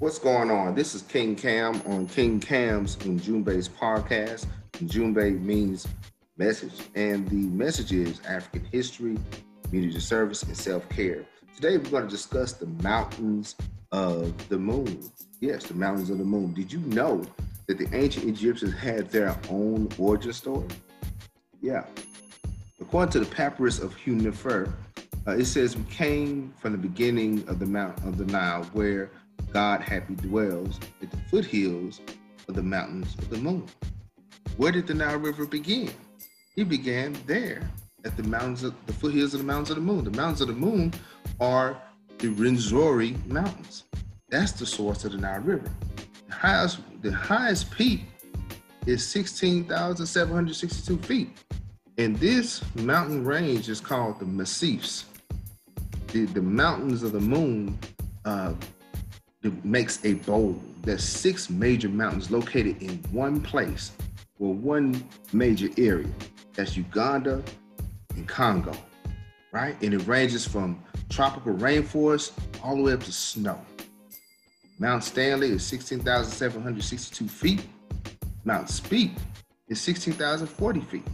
What's going on? This is King Cam on King Cam's Ujumbe's podcast. Ujumbe means message, and the message is African history, community service, and self care. Today, we're going to discuss the mountains of the moon. Yes, the mountains of the moon. Did you know that the ancient Egyptians had their own origin story? Yeah. According to the Papyrus of Hu-Nefer, uh, it says we came from the beginning of the mount of the Nile, where God Hapi dwells at the foothills of the mountains of the moon. Where did the Nile River begin? It began there at the mountains of the foothills of the mountains of the moon. The mountains of the moon are the Rwenzori Mountains. That's the source of the Nile River. The highest, the highest peak is 16,762 feet. And this mountain range is called the Massifs. The, the mountains of the moon uh, makes a bowl. There's six major mountains located in one place or one major area. That's Uganda and Congo, right? And it ranges from tropical rainforest all the way up to snow. Mount Stanley is 16,762 feet. Mount Speke is 16,040 feet.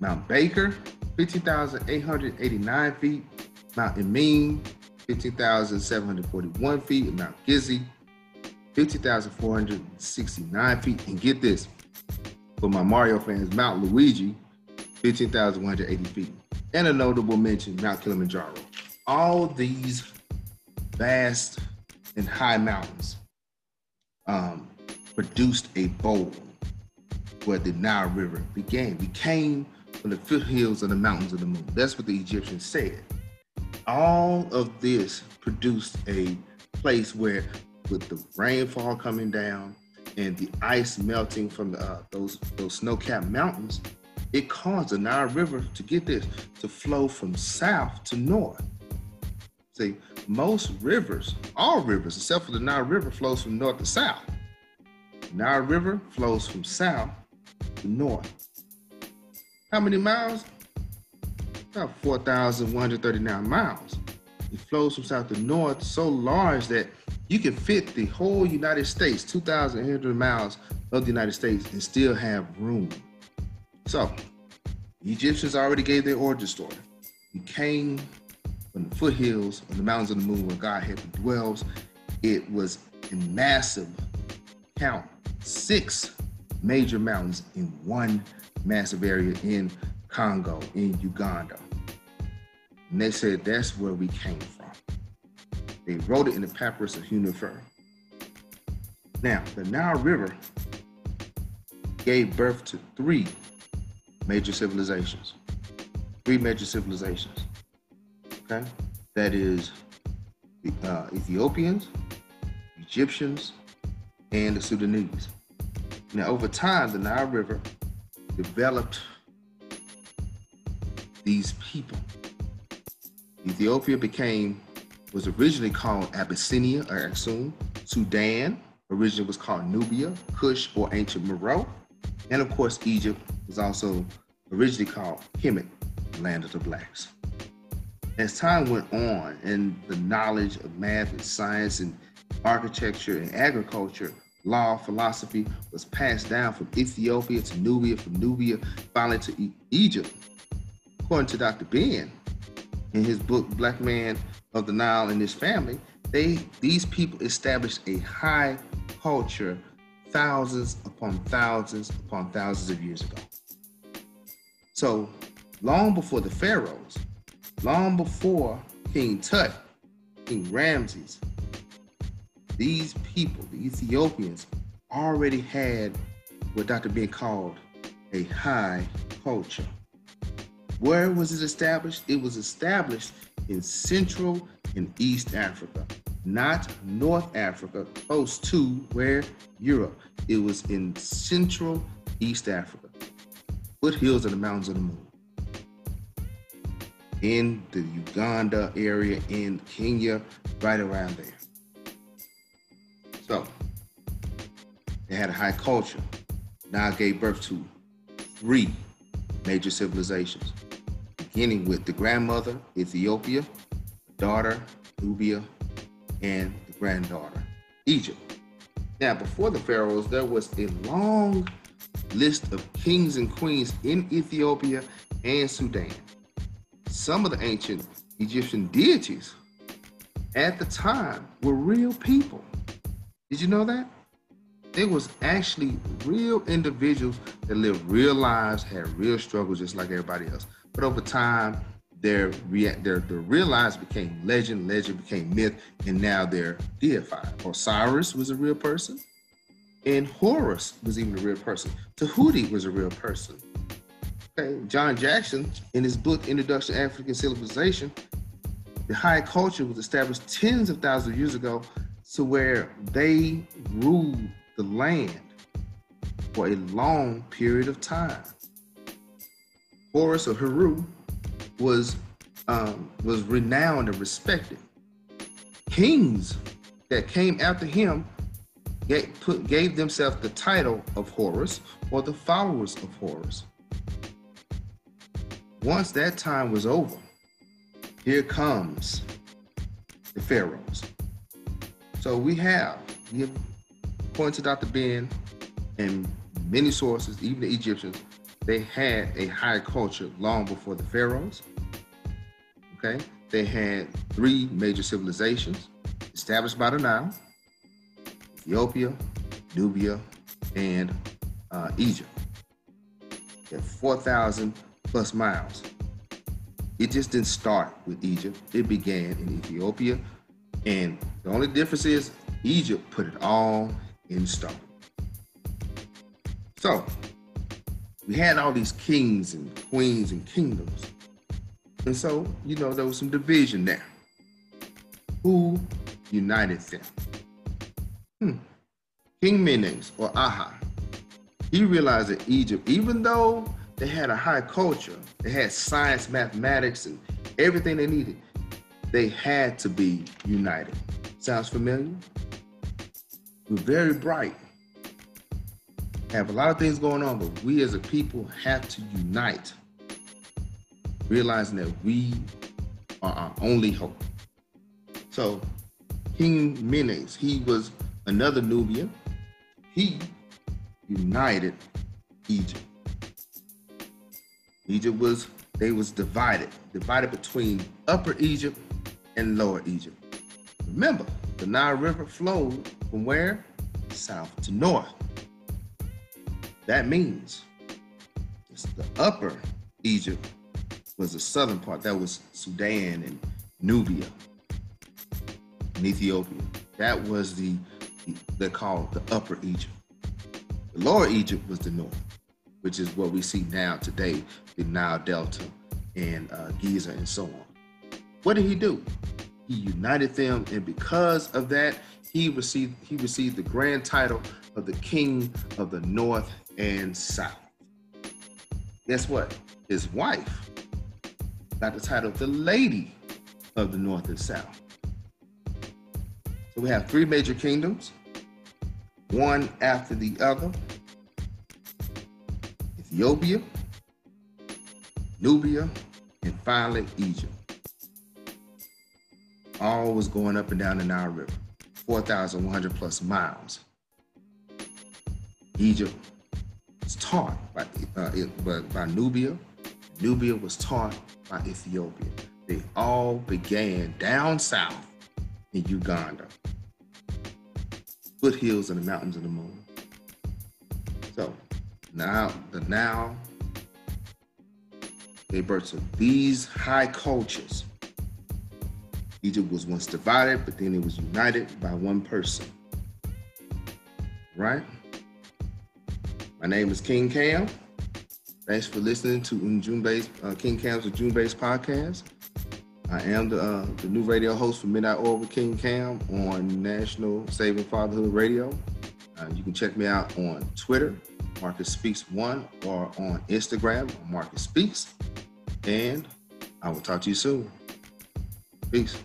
Mount Baker, 15,889 feet. Mount Emin, 15,741 feet, and Mount Gessi, 50,469 feet. And get this, for my Mario fans, Mount Luigi, 15,180 feet. And a notable mention, Mount Kilimanjaro. All these vast and high mountains um, produced a bowl where the Nile River began. We came from the foothills of the mountains of the moon. That's what the Egyptians said all of this produced a place where with the rainfall coming down and the ice melting from the, uh, those those snow-capped mountains, it caused the Nile River to get this to flow from south to north. See, most rivers, all rivers except for the Nile River, flows from north to south. Nile River flows from south to north. How many miles? About 4,139 miles. It flows from south to north so large that you can fit the whole United States, 2,800 miles of the United States, and still have room. So, the Egyptians already gave their origin story. He came from the foothills of the mountains of the moon where God had dwells. It was a massive count, six major mountains in one massive area in Congo, in Uganda. And they said that's where we came from. They wrote it in the papyrus of Hu-Nefer. Now, the Nile River gave birth to three major civilizations. Three major civilizations. Okay? That is the uh, Ethiopians, Egyptians, and the Sudanese. Now, over time, the Nile River developed these people. Ethiopia became, was originally called Abyssinia or Aksum. Sudan originally was called Nubia, Kush, or ancient Meroe. And of course, Egypt was also originally called Kemet, land of the blacks. As time went on and the knowledge of math and science and architecture and agriculture, law, philosophy was passed down from Ethiopia to Nubia, from Nubia finally to e- Egypt, according to Dr. Ben, in his book Black Man of the Nile and His Family, they these people established a high culture thousands upon thousands upon thousands of years ago. So long before the pharaohs, long before King Tut, King Ramses, these people, the Ethiopians, already had what Dr. Ben called a high culture. Where was it established? It was established in Central and East Africa, not North Africa, close to where Europe. It was in Central East Africa, foothills of the mountains of the moon. In the Uganda area, in Kenya, right around there. So they had a high culture. Now gave birth to three major civilizations beginning with the grandmother, Ethiopia, daughter, Nubia, and the granddaughter, Egypt. Now, before the pharaohs, there was a long list of kings and queens in Ethiopia and Sudan. Some of the ancient Egyptian deities at the time were real people. Did you know that? They was actually real individuals that lived real lives, had real struggles just like everybody else. But over time, their, their, their real lives became legend, legend became myth, and now they're deified. Osiris was a real person, and Horus was even a real person. Tahuti was a real person. Okay, John Jackson, in his book Introduction to African Civilization, the high culture was established tens of thousands of years ago to where they ruled the land for a long period of time. Horus or Heru was um, was renowned and respected. Kings that came after him gave, put, gave themselves the title of Horus or the followers of Horus. Once that time was over, here comes the pharaohs. So we have, we have according to Dr. Ben and many sources, even the Egyptians, they had a high culture long before the pharaohs. Okay, they had three major civilizations established by the Nile: Ethiopia, Nubia, and uh, Egypt. At 4,000 plus miles. It just didn't start with Egypt. It began in Ethiopia. And the only difference is Egypt put it all in stone. So we had all these kings and queens and kingdoms. And so, you know, there was some division there. Who united them? Hmm. King Menes or Aha, he realized that Egypt, even though they had a high culture, they had science, mathematics, and everything they needed, they had to be united. Sounds familiar? We're very bright, have a lot of things going on, but we as a people have to unite, realizing that we are our only hope. So, King Menes, he was another Nubian. He united Egypt. Egypt was they was divided, divided between Upper Egypt and Lower Egypt. Remember, the Nile River flowed from where? South to north. That means the upper Egypt was the southern part. That was Sudan and Nubia and Ethiopia. That was the, they called the upper Egypt. The lower Egypt was the north, which is what we see now today, the Nile Delta and uh, Giza and so on. What did he do? He united them, and because of that, he received he received the grand title of the King of the North and South. Guess what? His wife got the title of the Lady of the North and South. So we have three major kingdoms, one after the other Ethiopia, Nubia, and finally Egypt all was going up and down the Nile River, 4,100 plus miles. Egypt taught by, uh, by, Nubia. Nubia was taught by Ethiopia. They all began down south in Uganda, foothills and the mountains of the moon. So now the now gave birth to these high cultures Egypt was once divided, but then it was united by one person. Right? My name is King Cam. Thanks for listening to Ujumbe's, uh, King Cam's Njumbe's podcast. I am the, uh, the new radio host for Midnight Oil with King Cam on National Saving Fatherhood Radio. Uh, you can check me out on Twitter, Marcus Speaks One, or on Instagram, Marcus Speaks. And I will talk to you soon. Peace.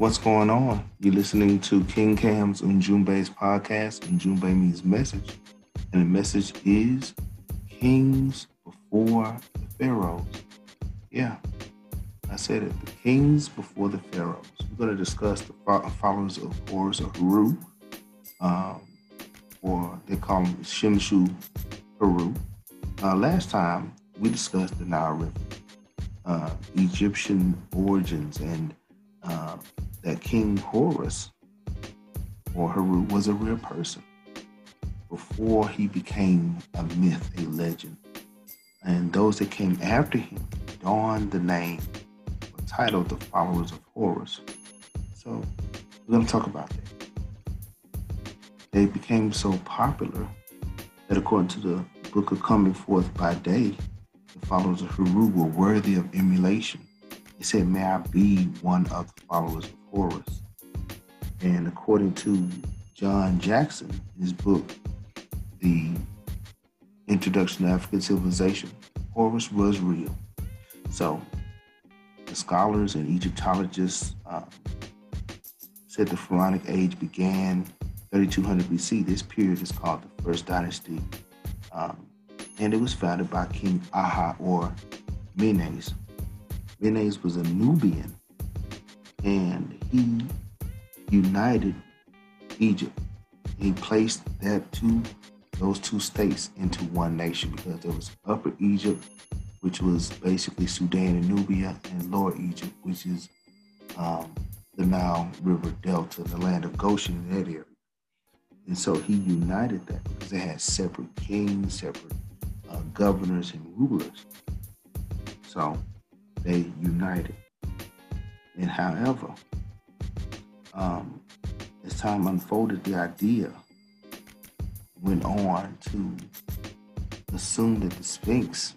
What's going on? You're listening to King Cam's Ujumbe's podcast, Ujumbe means message. And the message is Kings before the Pharaohs. Yeah, I said it. The kings before the Pharaohs. We're going to discuss the followers of Horus or Heru, um, or they call him Shemsu Heru. Uh, last time we discussed the Nile River, uh, Egyptian origins, and uh, that King Horus or Heru was a real person before he became a myth, a legend. And those that came after him donned the name or title the followers of Horus. So we're going to talk about that. They became so popular that according to the book of Coming Forth by Day, the followers of Heru were worthy of emulation. He said, May I be one of the followers of Horus. And according to John Jackson, his book, The Introduction to African Civilization, Horus was real. So the scholars and Egyptologists uh, said the Pharaonic age began 3200 BC. This period is called the First Dynasty, um, and it was founded by King Aha or Menes. Menes was a Nubian and he united Egypt. He placed that two, those two states into one nation because there was Upper Egypt, which was basically Sudan and Nubia, and Lower Egypt, which is um, the Nile River Delta, the land of Goshen in that area. And so he united that because they had separate kings, separate uh, governors, and rulers. So they united. And however, um, as time unfolded, the idea went on to assume that the Sphinx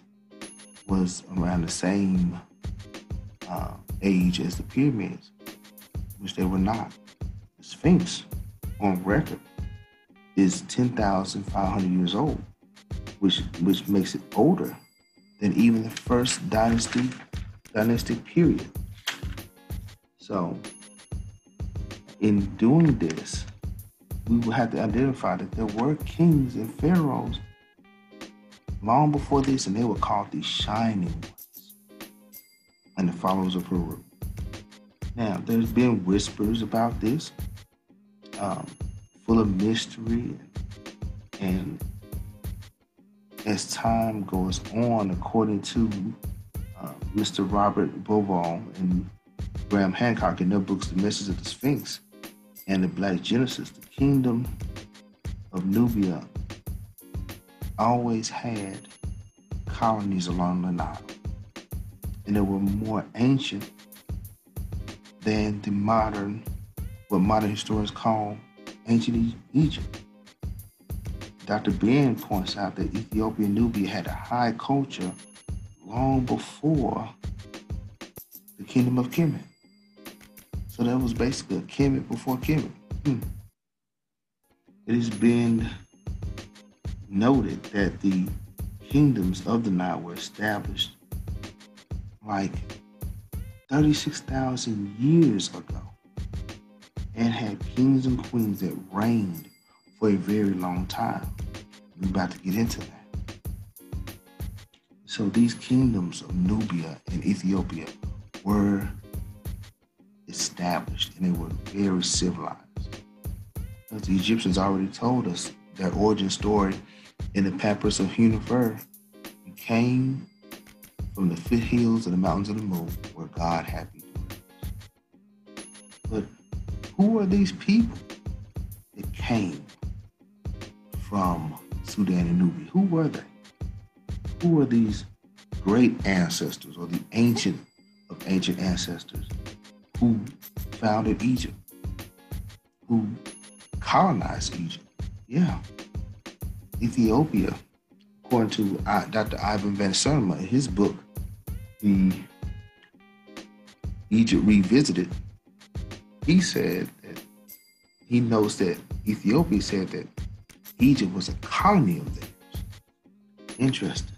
was around the same uh, age as the pyramids, which they were not. The Sphinx, on record, is 10,500 years old, which which makes it older than even the first dynasty dynastic period. So, in doing this, we have to identify that there were kings and pharaohs long before this, and they were called the shining ones and the followers of Heru. Now, there's been whispers about this, um, full of mystery, and, as time goes on, according to uh, Mr. Robert Bauval and Graham Hancock in their books, The Message of the Sphinx and the Black Genesis, the kingdom of Nubia always had colonies along the Nile. And they were more ancient than the modern, what modern historians call ancient Egypt. Dr. Ben points out that Ethiopia and Nubia had a high culture long before the kingdom of Kemet. So that was basically a Kemet before Kemet. Hmm. It has been noted that the kingdoms of the Nile were established like 36,000 years ago and had kings and queens that reigned for a very long time. We're about to get into that. So these kingdoms of Nubia and Ethiopia were established and they were very civilized. The Egyptians already told us their origin story in the Papyrus of Hunefer. It came from the foothills of the mountains of the moon where God had me But who are these people that came from Sudan and Nubia? Who were they? Who are these great ancestors or the ancient of ancient ancestors who founded Egypt, who colonized Egypt. Yeah. Ethiopia, according to uh, Dr. Ivan Van Sertima in his book, The Egypt Revisited, he said that he knows that Ethiopia said that Egypt was a colony of theirs. Interesting.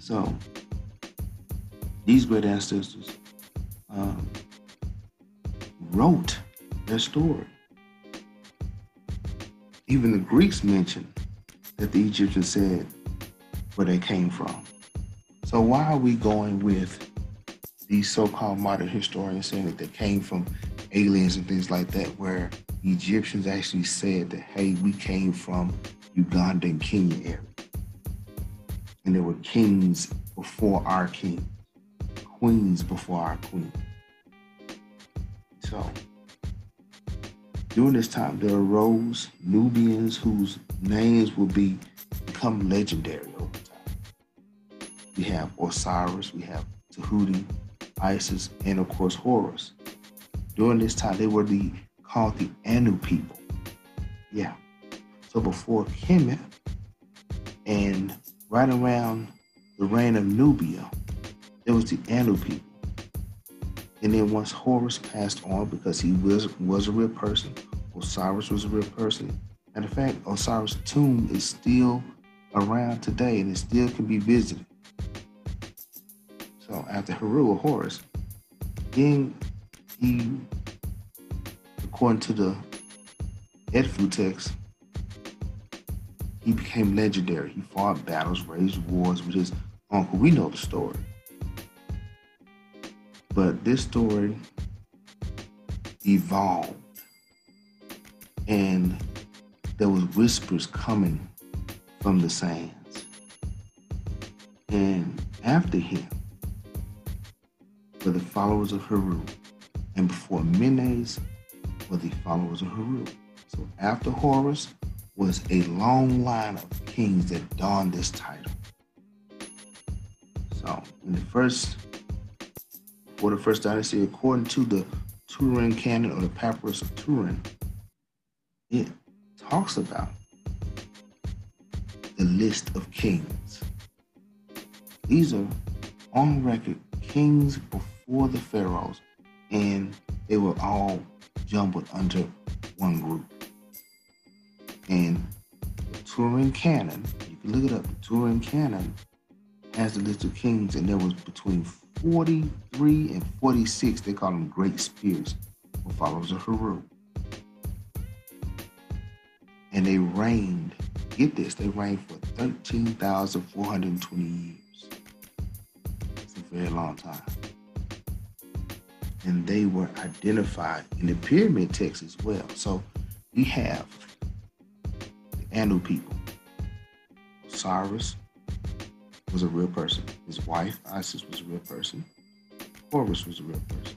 So, these great ancestors um, wrote their story. Even the Greeks mentioned that the Egyptians said where they came from. So why are we going with these so-called modern historians saying that they came from aliens and things like that, where Egyptians actually said that, hey, we came from Uganda and Kenya area. And there were kings before our king, queens before our queen. So during this time, there arose Nubians whose names will be become legendary over time. We have Osiris, we have Tahuti, Isis, and of course Horus. During this time, they were the called the Anu people. Yeah. So before Kemet and right around the reign of Nubia, there was the Anu people. And then once Horus passed on because he was was a real person, Osiris was a real person. Matter of fact, Osiris' tomb is still around today and it still can be visited. So after Heru or Horus, then he, according to the Edfu text, he became legendary. He fought battles, raised wars with his uncle. We know the story. But this story evolved. And there was whispers coming from the sands. And after him were the followers of Heru. And before Menes were the followers of Heru. So after Horus was a long line of kings that donned this title. So in the first for the first dynasty, according to the Turin canon or the Papyrus of Turin, it talks about the list of kings. These are on record kings before the pharaohs, and they were all jumbled under one group. And the Turin canon, you can look it up, the Turin canon has the list of kings, and there was between 43 and 46, they call them great spears, were followers of Heru. And they reigned, get this, they reigned for 13,420 years. It's a very long time. And they were identified in the pyramid text as well. So we have the Anu people, Osiris, was a real person. His wife, Isis, was a real person. Horus was a real person.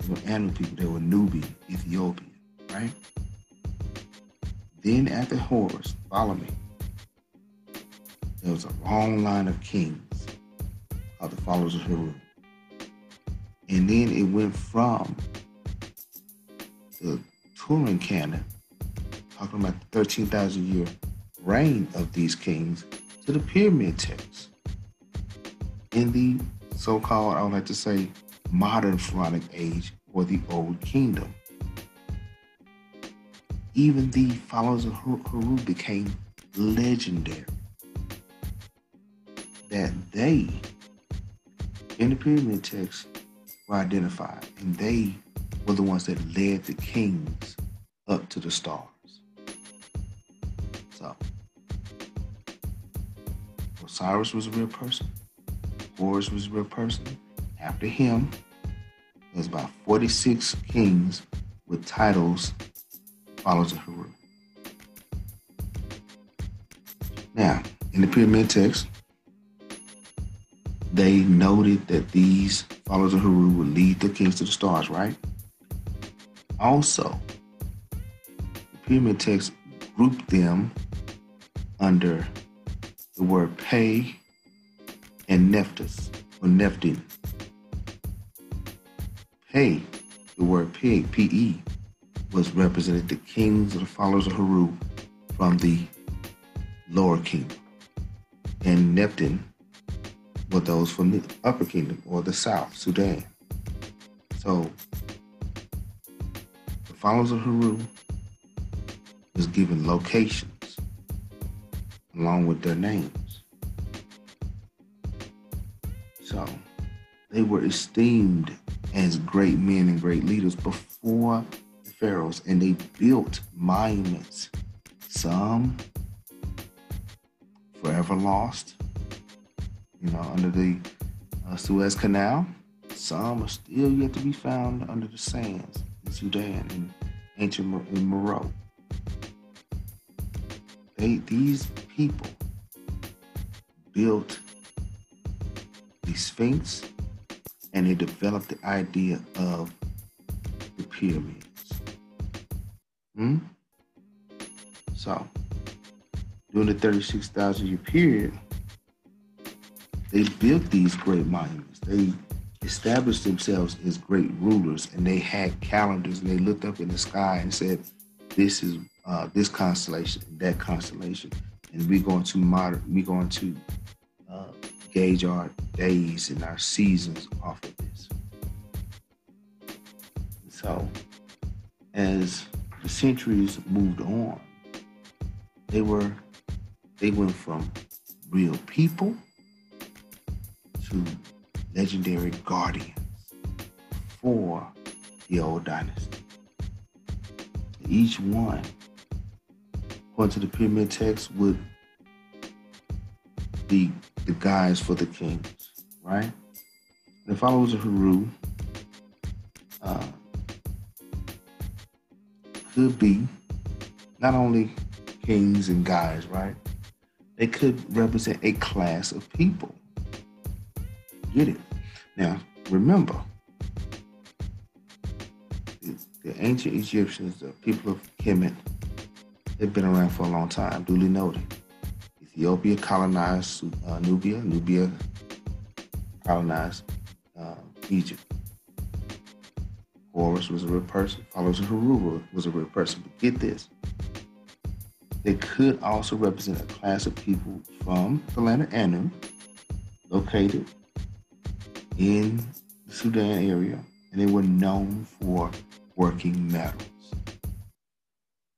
They were Anu people. They were Nubian, Ethiopian, right? Then after Horus, follow me. There was a long line of kings of the followers of Heru. And then it went from the Turin canon, talking about the 13,000 year reign of these kings, the pyramid text. In the so called, I would like to say, modern pharaonic age or the Old Kingdom. Even the followers of Heru became legendary. That they, in the pyramid text, were identified, and they were the ones that led the kings up to the stars. Osiris was a real person. Horus was a real person. After him, there's about 46 kings with titles followers of Heru. Now, in the pyramid text, they noted that these followers of Heru would lead the kings to the stars, right? Also, the pyramid text grouped them under the word pay and Nephthys or Nephthyn. Pay, the word pig, P-E, was represented the kings of the followers of Haru from the lower kingdom. And Nephthyn were those from the upper kingdom or the south, Sudan. So the followers of Haru was given locations along with their names. So they were esteemed as great men and great leaders before the pharaohs, and they built monuments. Some forever lost, you know, under the uh, Suez Canal. Some are still yet to be found under the sands in Sudan and ancient in Morocco. They, these people built the Sphinx and they developed the idea of the pyramids. Hmm? So, during the 36,000 year period, they built these great monuments. They established themselves as great rulers and they had calendars and they looked up in the sky and said, This is uh, this constellation, that constellation. And we're going to modern, we're going to uh, gauge our days and our seasons off of this. So, as the centuries moved on, they were they went from real people to legendary guardians for the old dynasty. Each one, according to the pyramid text, would be the guys for the kings, right? The followers of Heru uh, could be not only kings and guys, right? They could represent a class of people. Get it? Now, remember, the, ancient Egyptians, the people of Kemet, they've been around for a long time, duly noted. Ethiopia colonized uh, Nubia. Nubia colonized uh, Egypt. Horus was a real person. Followers of was a real person. But get this. They could also represent a class of people from the land of Anu, located in the Sudan area, and they were known for working metals.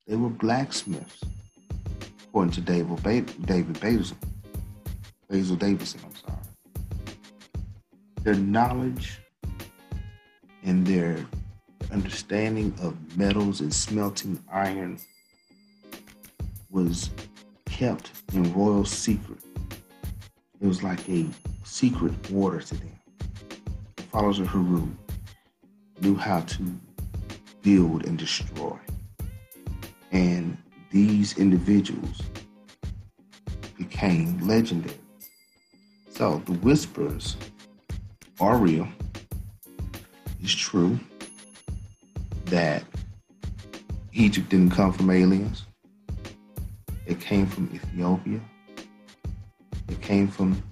They were blacksmiths according to David, ba- David Basil, Basil Davidson, I'm sorry. Their knowledge and their understanding of metals and smelting iron was kept in royal secret. It was like a secret order to them. The followers of Heru knew how to build and destroy. And these individuals became legendary. So the whispers are real. It's true that Egypt didn't come from aliens. It came from Ethiopia. It came from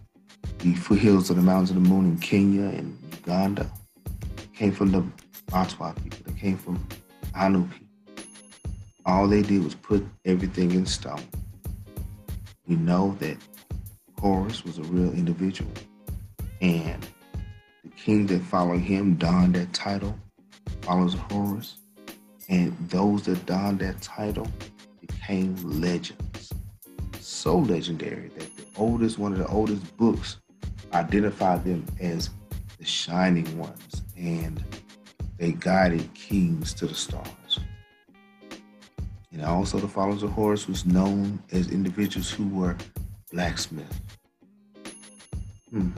the foothills of the Mountains of the Moon in Kenya and Uganda. It came from the Batwa people. It came from Anu people. All they did was put everything in stone. We know that Horus was a real individual, and the king that followed him donned that title, follows Horus, and those that donned that title became legends. So legendary that the oldest, one of the oldest books, identified them as the shining ones, and they guided kings to the stars. And also, the followers of Horus was known as individuals who were blacksmiths. Hmm,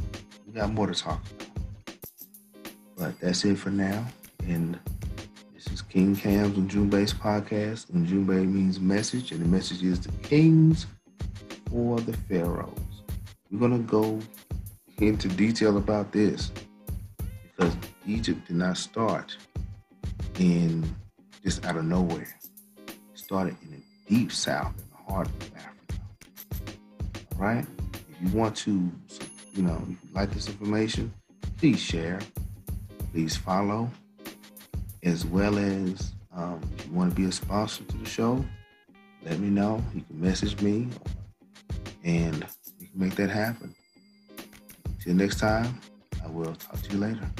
we got more to talk about. But that's it for now. And this is King Cam's and Ujumbe's podcast. And Ujumbe means message, and the message is the kings for the pharaohs. We're going to go into detail about this because Egypt did not start in just out of nowhere started in the deep south, in the heart of Africa. All right? If you want to, you know, if you like this information, please share, please follow, as well as um, if you want to be a sponsor to the show, let me know. You can message me and we can make that happen. Till next time, I will talk to you later.